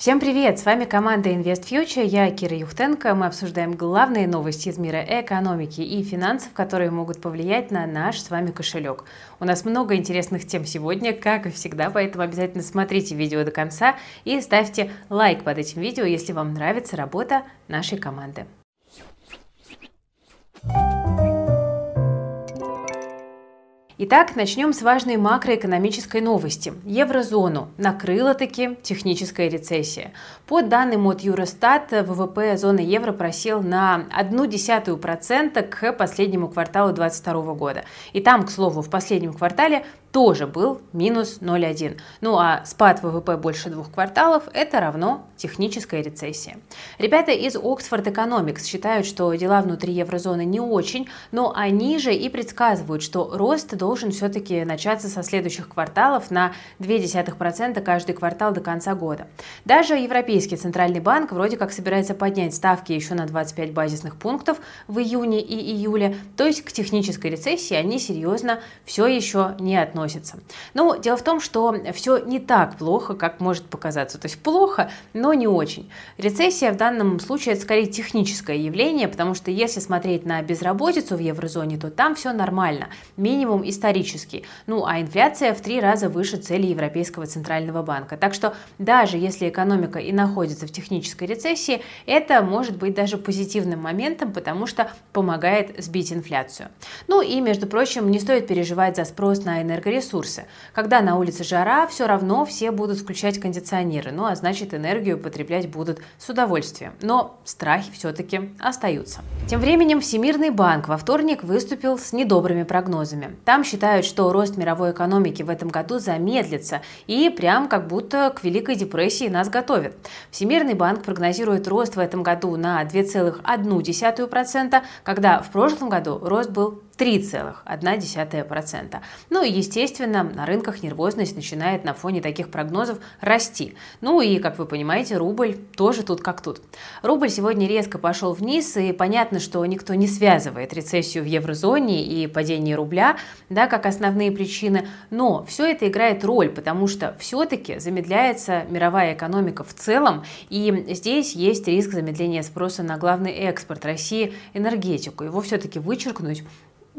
Всем привет! С вами команда Invest Future, я Кира Юхтенко. Мы обсуждаем главные новости из мира экономики и финансов, которые могут повлиять на наш с вами кошелек. У нас много интересных тем сегодня, как и всегда, поэтому обязательно смотрите видео до конца и ставьте лайк под этим видео, если вам нравится работа нашей команды. Итак, начнем с важной макроэкономической новости. Еврозону накрыла таки техническая рецессия. По данным от Юростат, ВВП зоны евро просел на 0,1% к последнему кварталу 2022 года. И там, к слову, в последнем квартале тоже был минус 0,1. Ну а спад ВВП больше двух кварталов – это равно техническая рецессия. Ребята из Oxford Economics считают, что дела внутри еврозоны не очень, но они же и предсказывают, что рост должен все-таки начаться со следующих кварталов на 0,2% каждый квартал до конца года. Даже Европейский Центральный банк вроде как собирается поднять ставки еще на 25 базисных пунктов в июне и июле, то есть к технической рецессии они серьезно все еще не относятся относится. Ну, дело в том, что все не так плохо, как может показаться. То есть плохо, но не очень. Рецессия в данном случае это скорее техническое явление, потому что если смотреть на безработицу в еврозоне, то там все нормально, минимум исторический. Ну, а инфляция в три раза выше цели Европейского центрального банка. Так что даже если экономика и находится в технической рецессии, это может быть даже позитивным моментом, потому что помогает сбить инфляцию. Ну и, между прочим, не стоит переживать за спрос на энергоресурсы энергоресурсы. Когда на улице жара, все равно все будут включать кондиционеры, ну а значит энергию потреблять будут с удовольствием. Но страхи все-таки остаются. Тем временем Всемирный банк во вторник выступил с недобрыми прогнозами. Там считают, что рост мировой экономики в этом году замедлится и прям как будто к Великой депрессии нас готовят. Всемирный банк прогнозирует рост в этом году на 2,1%, когда в прошлом году рост был 3,1%. Ну и, естественно, на рынках нервозность начинает на фоне таких прогнозов расти. Ну и, как вы понимаете, рубль тоже тут как тут. Рубль сегодня резко пошел вниз, и понятно, что никто не связывает рецессию в еврозоне и падение рубля, да, как основные причины, но все это играет роль, потому что все-таки замедляется мировая экономика в целом, и здесь есть риск замедления спроса на главный экспорт России – энергетику. Его все-таки вычеркнуть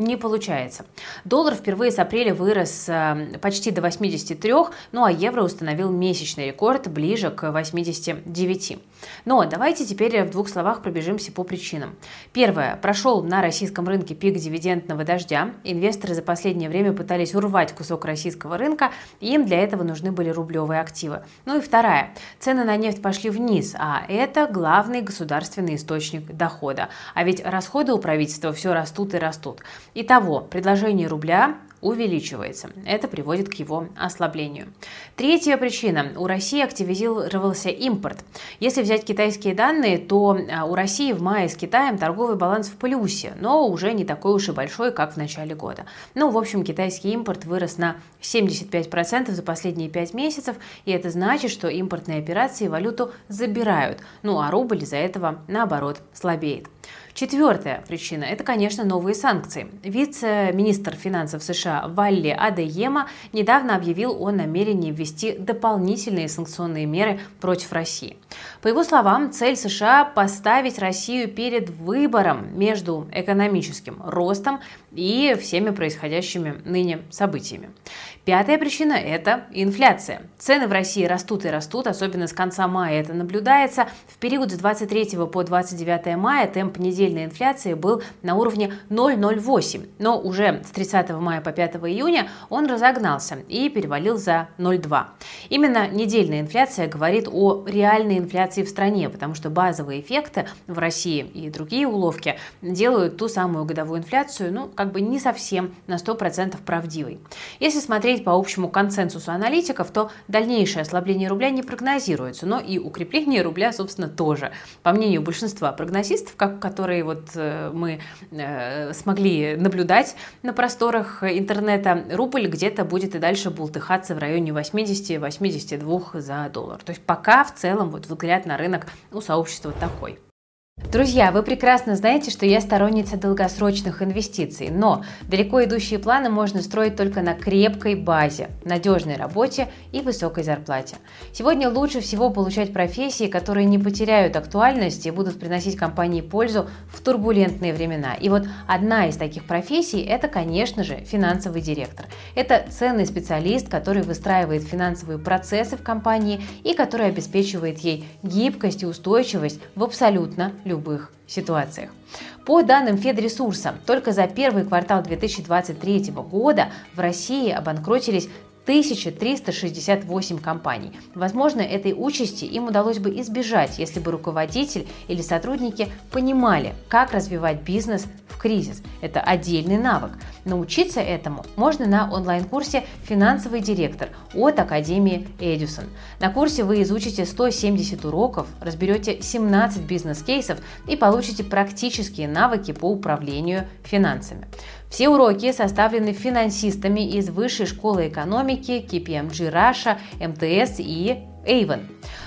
не получается. Доллар впервые с апреля вырос э, почти до 83, ну а евро установил месячный рекорд ближе к 89. Но давайте теперь в двух словах пробежимся по причинам. Первое. Прошел на российском рынке пик дивидендного дождя. Инвесторы за последнее время пытались урвать кусок российского рынка, и им для этого нужны были рублевые активы. Ну и вторая. Цены на нефть пошли вниз, а это главный государственный источник дохода. А ведь расходы у правительства все растут и растут. Итого, предложение рубля увеличивается. Это приводит к его ослаблению. Третья причина. У России активизировался импорт. Если взять китайские данные, то а, у России в мае с Китаем торговый баланс в плюсе, но уже не такой уж и большой, как в начале года. Ну, в общем, китайский импорт вырос на 75% за последние 5 месяцев, и это значит, что импортные операции валюту забирают, ну а рубль из-за этого, наоборот, слабеет. Четвертая причина – это, конечно, новые санкции. Вице-министр финансов США Валли Адеема недавно объявил о намерении ввести дополнительные санкционные меры против России. По его словам, цель США – поставить Россию перед выбором между экономическим ростом и всеми происходящими ныне событиями. Пятая причина – это инфляция. Цены в России растут и растут, особенно с конца мая это наблюдается. В период с 23 по 29 мая темп недельной инфляции был на уровне 0,08, но уже с 30 мая по 5 июня он разогнался и перевалил за 0,2. Именно недельная инфляция говорит о реальной инфляции в стране, потому что базовые эффекты в России и другие уловки делают ту самую годовую инфляцию, ну, как бы не совсем на 100% правдивой. Если смотреть смотреть по общему консенсусу аналитиков, то дальнейшее ослабление рубля не прогнозируется, но и укрепление рубля, собственно, тоже. По мнению большинства прогнозистов, как, которые вот э, мы э, смогли наблюдать на просторах интернета, рубль где-то будет и дальше бултыхаться в районе 80-82 за доллар. То есть пока в целом вот взгляд на рынок у сообщества такой. Друзья, вы прекрасно знаете, что я сторонница долгосрочных инвестиций, но далеко идущие планы можно строить только на крепкой базе, надежной работе и высокой зарплате. Сегодня лучше всего получать профессии, которые не потеряют актуальность и будут приносить компании пользу в турбулентные времена. И вот одна из таких профессий – это, конечно же, финансовый директор. Это ценный специалист, который выстраивает финансовые процессы в компании и который обеспечивает ей гибкость и устойчивость в абсолютно любых ситуациях. По данным Федресурса, только за первый квартал 2023 года в России обанкротились 1368 компаний. Возможно, этой участи им удалось бы избежать, если бы руководитель или сотрудники понимали, как развивать бизнес в кризис. Это отдельный навык. Научиться этому можно на онлайн-курсе «Финансовый директор» от Академии Эдисон. На курсе вы изучите 170 уроков, разберете 17 бизнес-кейсов и получите практические навыки по управлению финансами. Все уроки составлены финансистами из Высшей школы экономики, KPMG Russia, МТС и Avon.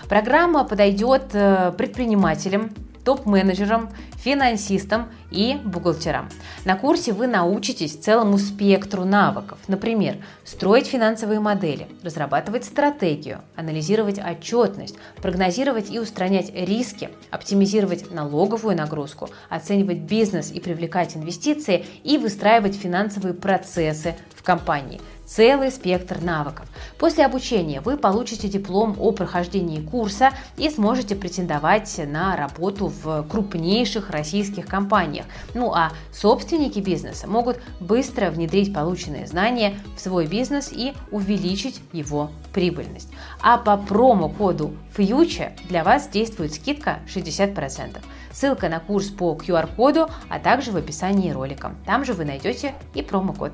Программа подойдет э, предпринимателям, топ-менеджерам, финансистам и бухгалтерам. На курсе вы научитесь целому спектру навыков. Например, строить финансовые модели, разрабатывать стратегию, анализировать отчетность, прогнозировать и устранять риски, оптимизировать налоговую нагрузку, оценивать бизнес и привлекать инвестиции и выстраивать финансовые процессы в компании – целый спектр навыков. После обучения вы получите диплом о прохождении курса и сможете претендовать на работу в крупнейших российских компаниях. Ну а собственники бизнеса могут быстро внедрить полученные знания в свой бизнес и увеличить его прибыльность. А по промокоду FUTURE для вас действует скидка 60%. Ссылка на курс по QR-коду, а также в описании ролика. Там же вы найдете и промокод.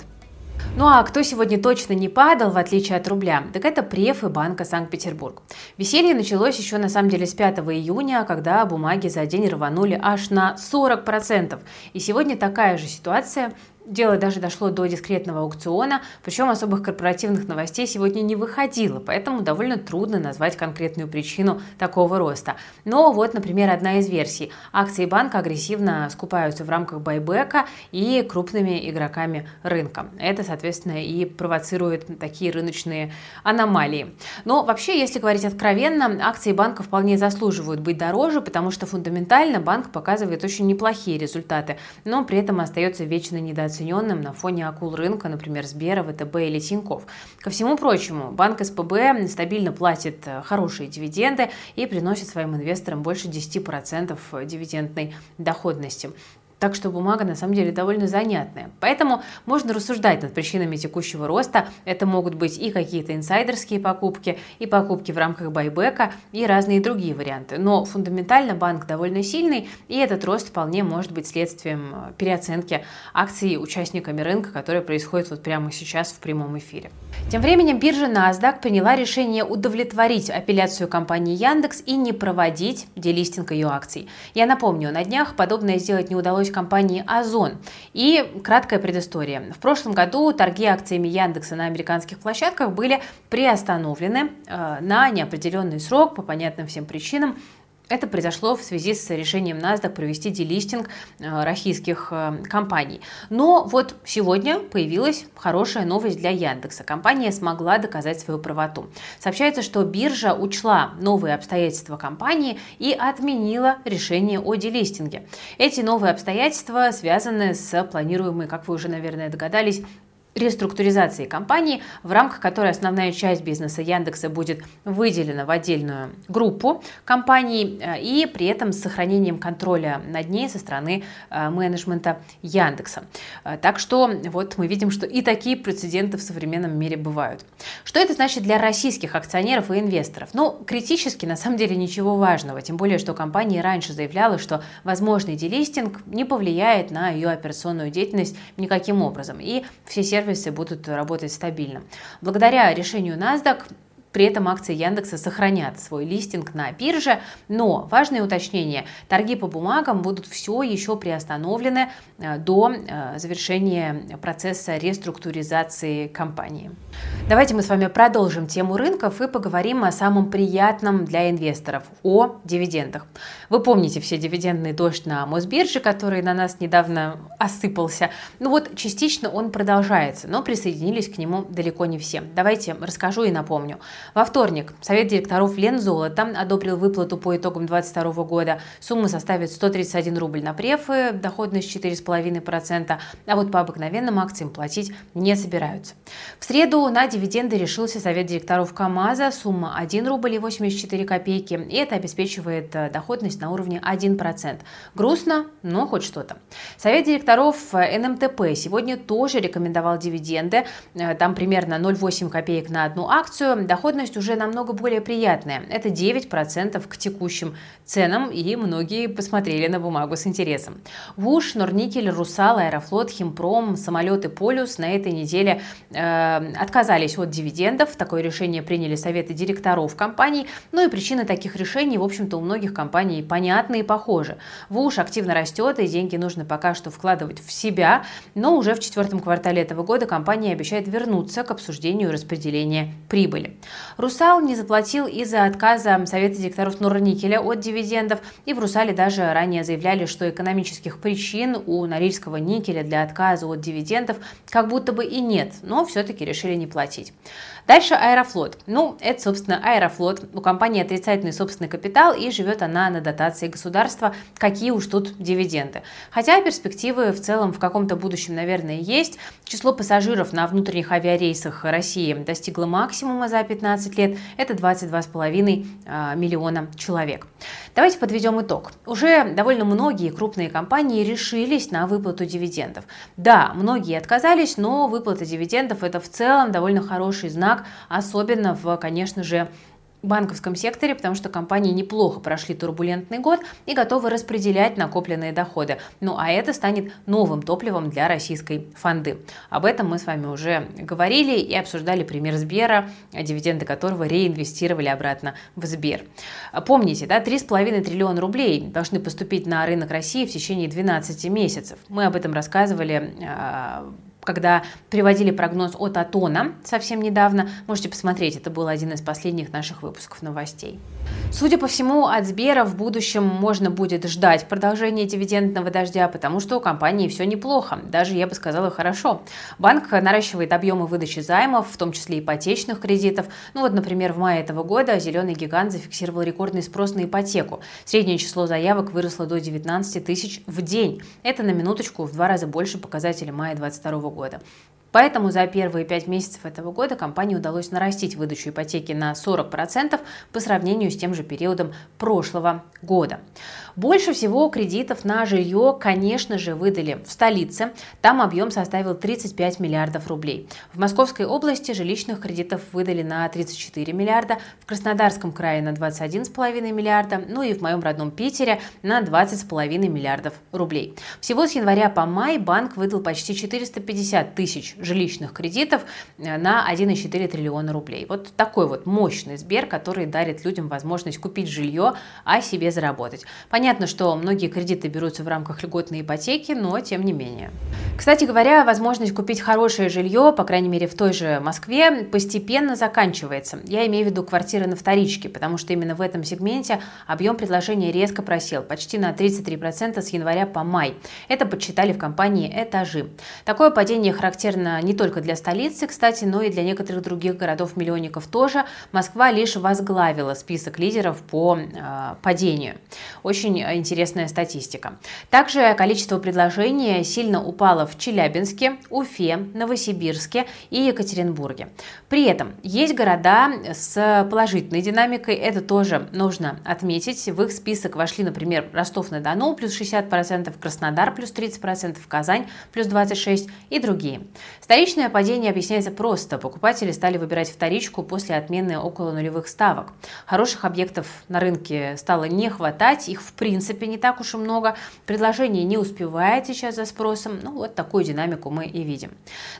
Ну а кто сегодня точно не падал, в отличие от рубля, так это Преф и Банка Санкт-Петербург. Веселье началось еще на самом деле с 5 июня, когда бумаги за день рванули аж на 40%. И сегодня такая же ситуация Дело даже дошло до дискретного аукциона, причем особых корпоративных новостей сегодня не выходило, поэтому довольно трудно назвать конкретную причину такого роста. Но вот, например, одна из версий. Акции банка агрессивно скупаются в рамках байбека и крупными игроками рынка. Это, соответственно, и провоцирует такие рыночные аномалии. Но вообще, если говорить откровенно, акции банка вполне заслуживают быть дороже, потому что фундаментально банк показывает очень неплохие результаты, но при этом остается вечно недооцененным недооцененным на фоне акул рынка, например, Сбера, ВТБ или Тинькофф. Ко всему прочему, банк СПБ стабильно платит э, хорошие дивиденды и приносит своим инвесторам больше 10% дивидендной доходности. Так что бумага на самом деле довольно занятная. Поэтому можно рассуждать над причинами текущего роста. Это могут быть и какие-то инсайдерские покупки, и покупки в рамках байбека, и разные другие варианты. Но фундаментально банк довольно сильный, и этот рост вполне может быть следствием э, переоценки акций участниками рынка, которая происходит вот прямо сейчас в прямом эфире. Тем временем биржа NASDAQ приняла решение удовлетворить апелляцию компании Яндекс и не проводить делистинг ее акций. Я напомню, на днях подобное сделать не удалось помощь компании Озон. И краткая предыстория. В прошлом году торги акциями Яндекса на американских площадках были приостановлены э, на неопределенный срок по понятным всем причинам это произошло в связи с решением NASDAQ провести делистинг э, российских э, компаний. Но вот сегодня появилась хорошая новость для Яндекса. Компания смогла доказать свою правоту. Сообщается, что биржа учла новые обстоятельства компании и отменила решение о делистинге. Эти новые обстоятельства связаны с планируемой, как вы уже, наверное, догадались, реструктуризации компании, в рамках которой основная часть бизнеса Яндекса будет выделена в отдельную группу компаний э, и при этом с сохранением контроля над ней со стороны э, менеджмента Яндекса. Э, так что вот мы видим, что и такие прецеденты в современном мире бывают. Что это значит для российских акционеров и инвесторов? Ну, критически на самом деле ничего важного, тем более, что компания раньше заявляла, что возможный делистинг не повлияет на ее операционную деятельность никаким образом. И все сервисы будут работать стабильно. Благодаря решению NASDAQ При этом акции Яндекса сохранят свой листинг на бирже, но важное уточнение, торги по бумагам будут все еще приостановлены э, до э, завершения процесса реструктуризации компании. Давайте мы с вами продолжим тему рынков и поговорим о самом приятном для инвесторов – о дивидендах. Вы помните все дивидендный дождь на Мосбирже, который на нас недавно осыпался. Ну вот, частично он продолжается, но присоединились к нему далеко не все. Давайте расскажу и напомню. Во вторник Совет директоров Лензолота одобрил выплату по итогам 2022 года. Сумма составит 131 рубль на префы, доходность 4,5%, а вот по обыкновенным акциям платить не собираются. В среду на дивиденды решился Совет директоров КАМАЗа, сумма 1 рубль и 84 копейки, и это обеспечивает э, доходность на уровне 1%. Грустно, но хоть что-то. Совет директоров э, НМТП сегодня тоже рекомендовал дивиденды, э, там примерно 0,8 копеек на одну акцию, доходность уже намного более приятная, это 9% к текущим ценам, и многие посмотрели на бумагу с интересом. ВУШ, Норникель, Русал, Аэрофлот, Химпром, самолеты Полюс на этой неделе э, отказались от дивидендов. Такое решение приняли советы директоров компаний. Ну и причины таких решений, в общем-то, у многих компаний понятны и похожи. ВУШ активно растет, и деньги нужно пока что вкладывать в себя, но уже в четвертом квартале этого года компания обещает вернуться к обсуждению распределения прибыли. Русал не заплатил из-за отказа Совета директоров Норникеля от дивидендов, и в Русале даже ранее заявляли, что экономических причин у Норильского никеля для отказа от дивидендов как будто бы и нет, но все-таки решили не платить. Дальше Аэрофлот. Ну, это, собственно, Аэрофлот. У компании отрицательный собственный капитал, и живет она на дотации государства. Какие уж тут дивиденды. Хотя перспективы в целом в каком-то будущем, наверное, есть. Число пассажиров на внутренних авиарейсах России достигло максимума за 15 лет. Это 22,5 а, миллиона человек. Давайте подведем итог. Уже довольно многие крупные компании решились на выплату дивидендов. Да, многие отказались, но выплата дивидендов это в целом довольно хороший знак, особенно в, конечно же, банковском секторе, потому что компании неплохо прошли турбулентный год и готовы распределять накопленные доходы. Ну а это станет новым топливом для российской фонды. Об этом мы с вами уже говорили и обсуждали пример Сбера, дивиденды которого реинвестировали обратно в Сбер. Помните, да, 3,5 триллиона рублей должны поступить на рынок России в течение 12 месяцев. Мы об этом рассказывали а, когда приводили прогноз от Атона совсем недавно. Можете посмотреть, это был один из последних наших выпусков новостей. Судя по всему, от Сбера в будущем можно будет ждать продолжения дивидендного дождя, потому что у компании все неплохо, даже, я бы сказала, хорошо. Банк наращивает объемы выдачи займов, в том числе ипотечных кредитов. Ну вот, например, в мае этого года «Зеленый гигант» зафиксировал рекордный спрос на ипотеку. Среднее число заявок выросло до 19 тысяч в день. Это на минуточку в два раза больше показателя мая 2022 года. Поэтому за первые пять месяцев этого года компании удалось нарастить выдачу ипотеки на 40% по сравнению с тем же периодом прошлого года. Больше всего кредитов на жилье, конечно же, выдали в столице. Там объем составил 35 миллиардов рублей. В Московской области жилищных кредитов выдали на 34 миллиарда, в Краснодарском крае на 21,5 миллиарда, ну и в моем родном Питере на 20,5 миллиардов рублей. Всего с января по май банк выдал почти 450 тысяч жилищных кредитов э, на 1,4 триллиона рублей. Вот такой вот мощный Сбер, который дарит людям возможность купить жилье, а себе заработать. Понятно, что многие кредиты берутся в рамках льготной ипотеки, но тем не менее. Кстати говоря, возможность купить хорошее жилье, по крайней мере в той же Москве, постепенно заканчивается. Я имею в виду квартиры на вторичке, потому что именно в этом сегменте объем предложения резко просел, почти на 33% с января по май. Это подсчитали в компании «Этажи». Такое падение характерно не только для столицы, кстати, но и для некоторых других городов-миллионников тоже. Москва лишь возглавила список лидеров по э, падению. Очень очень интересная статистика. Также количество предложений сильно упало в Челябинске, Уфе, Новосибирске и Екатеринбурге. При этом есть города с положительной динамикой, это тоже нужно отметить. В их список вошли, например, Ростов-на-Дону плюс 60%, Краснодар плюс 30%, Казань плюс 26% и другие. Вторичное падение объясняется просто. Покупатели стали выбирать вторичку после отмены около нулевых ставок. Хороших объектов на рынке стало не хватать, их в принципе не так уж и много. Предложение не успевает сейчас за спросом. Ну вот такую динамику мы и видим.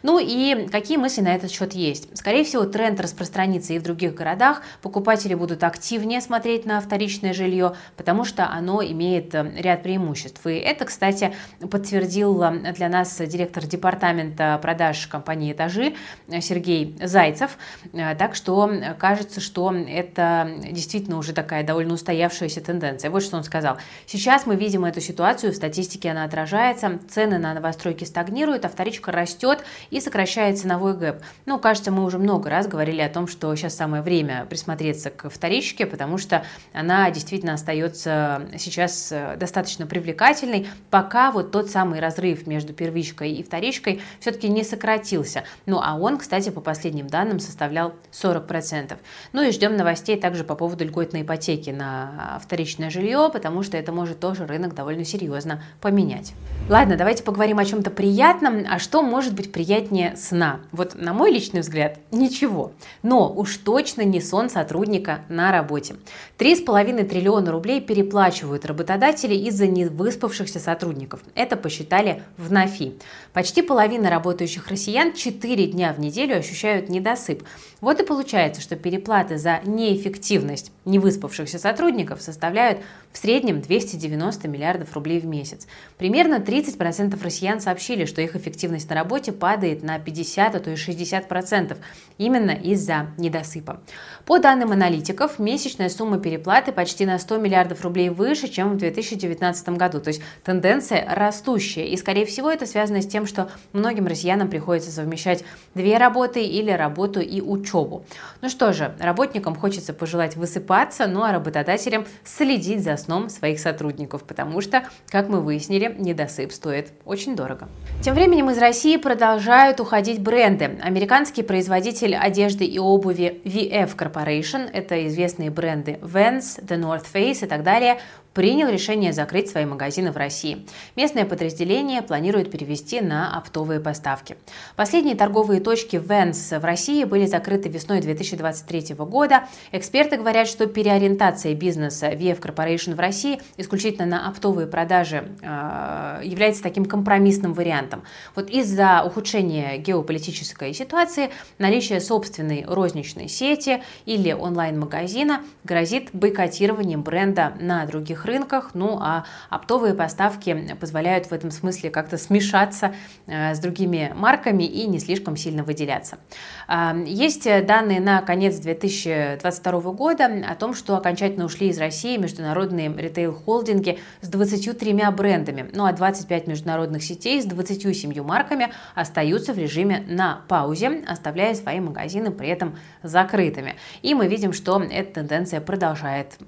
Ну и какие мысли на этот счет есть? Скорее всего, тренд распространится и в других городах. Покупатели будут активнее смотреть на вторичное жилье, потому что оно имеет э, ряд преимуществ. И это, кстати, подтвердил э, для нас директор департамента продаж компании «Этажи» Сергей Зайцев. Э, так что кажется, что это действительно уже такая довольно устоявшаяся тенденция. Вот что он сказал. Сейчас мы видим эту ситуацию, в статистике она отражается. Цены на новостройки стагнируют, а вторичка растет и сокращает ценовой гэп. Ну, кажется, мы уже много раз говорили о том, что сейчас самое время присмотреться к вторичке, потому что она действительно остается сейчас э, достаточно привлекательной, пока вот тот самый разрыв между первичкой и вторичкой все-таки не сократился. Ну а он, кстати, по последним данным составлял 40%. Ну и ждем новостей также по поводу льготной ипотеки на вторичное жилье, потому что это может тоже рынок довольно серьезно поменять. Ладно, давайте поговорим о чем-то приятном. А что может быть приятнее сна? Вот на мой личный взгляд, ничего. Но уж точно не сон сотрудника на работе. 3,5 триллиона рублей переплачивают работодатели из-за невыспавшихся сотрудников. Это посчитали в НАФИ. Почти половина работающих россиян 4 дня в неделю ощущают недосып. Вот и получается, что переплаты за неэффективность невыспавшихся сотрудников составляют в среднем 290 миллиардов рублей в месяц. Примерно 30% россиян сообщили, что их эффективность на работе падает на 50, а то и 60% именно из-за недосыпа. По данным аналитиков, месячная сумма переплаты почти на 100 миллиардов рублей выше, чем в 2019 году. То есть тенденция растущая. И, скорее всего, это связано с тем, что многим россиянам приходится совмещать две работы или работу и учебу. Ну что же, работникам хочется пожелать высыпаться, ну а работодателям следить за сном своих сотрудников, потому что, как мы выяснили, недосып стоит очень дорого. Тем временем из России продолжают уходить бренды. Американский производитель одежды и обуви VF Corporation, это известные бренды Vans, The North Face и так далее, принял решение закрыть свои магазины в России. Местное подразделение планирует перевести на оптовые поставки. Последние торговые точки Vans в России были закрыты весной 2023 года. Эксперты говорят, что переориентация бизнеса VF Corporation в России исключительно на оптовые продажи э, является таким компромиссным вариантом. Вот из-за ухудшения геополитической ситуации наличие собственной розничной сети или онлайн-магазина грозит бойкотированием бренда на других других рынках, ну а оптовые поставки позволяют в этом смысле как-то смешаться э, с другими марками и не слишком сильно выделяться. А, есть данные на конец 2022 года о том, что окончательно ушли из России международные ритейл-холдинги с 23 брендами, ну а 25 международных сетей с 27 марками остаются в режиме на паузе, оставляя свои магазины при этом закрытыми. И мы видим, что эта тенденция продолжает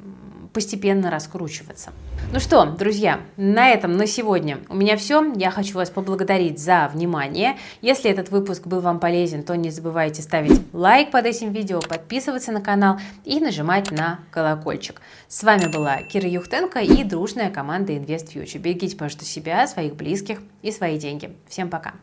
постепенно раскручиваться. Ну что, друзья, на этом на сегодня у меня все. Я хочу вас поблагодарить за внимание. Если этот выпуск был вам полезен, то не забывайте ставить лайк под этим видео, подписываться на канал и нажимать на колокольчик. С вами была Кира Юхтенко и дружная команда InvestFuture. Берегите, пожалуйста, себя, своих близких и свои деньги. Всем пока!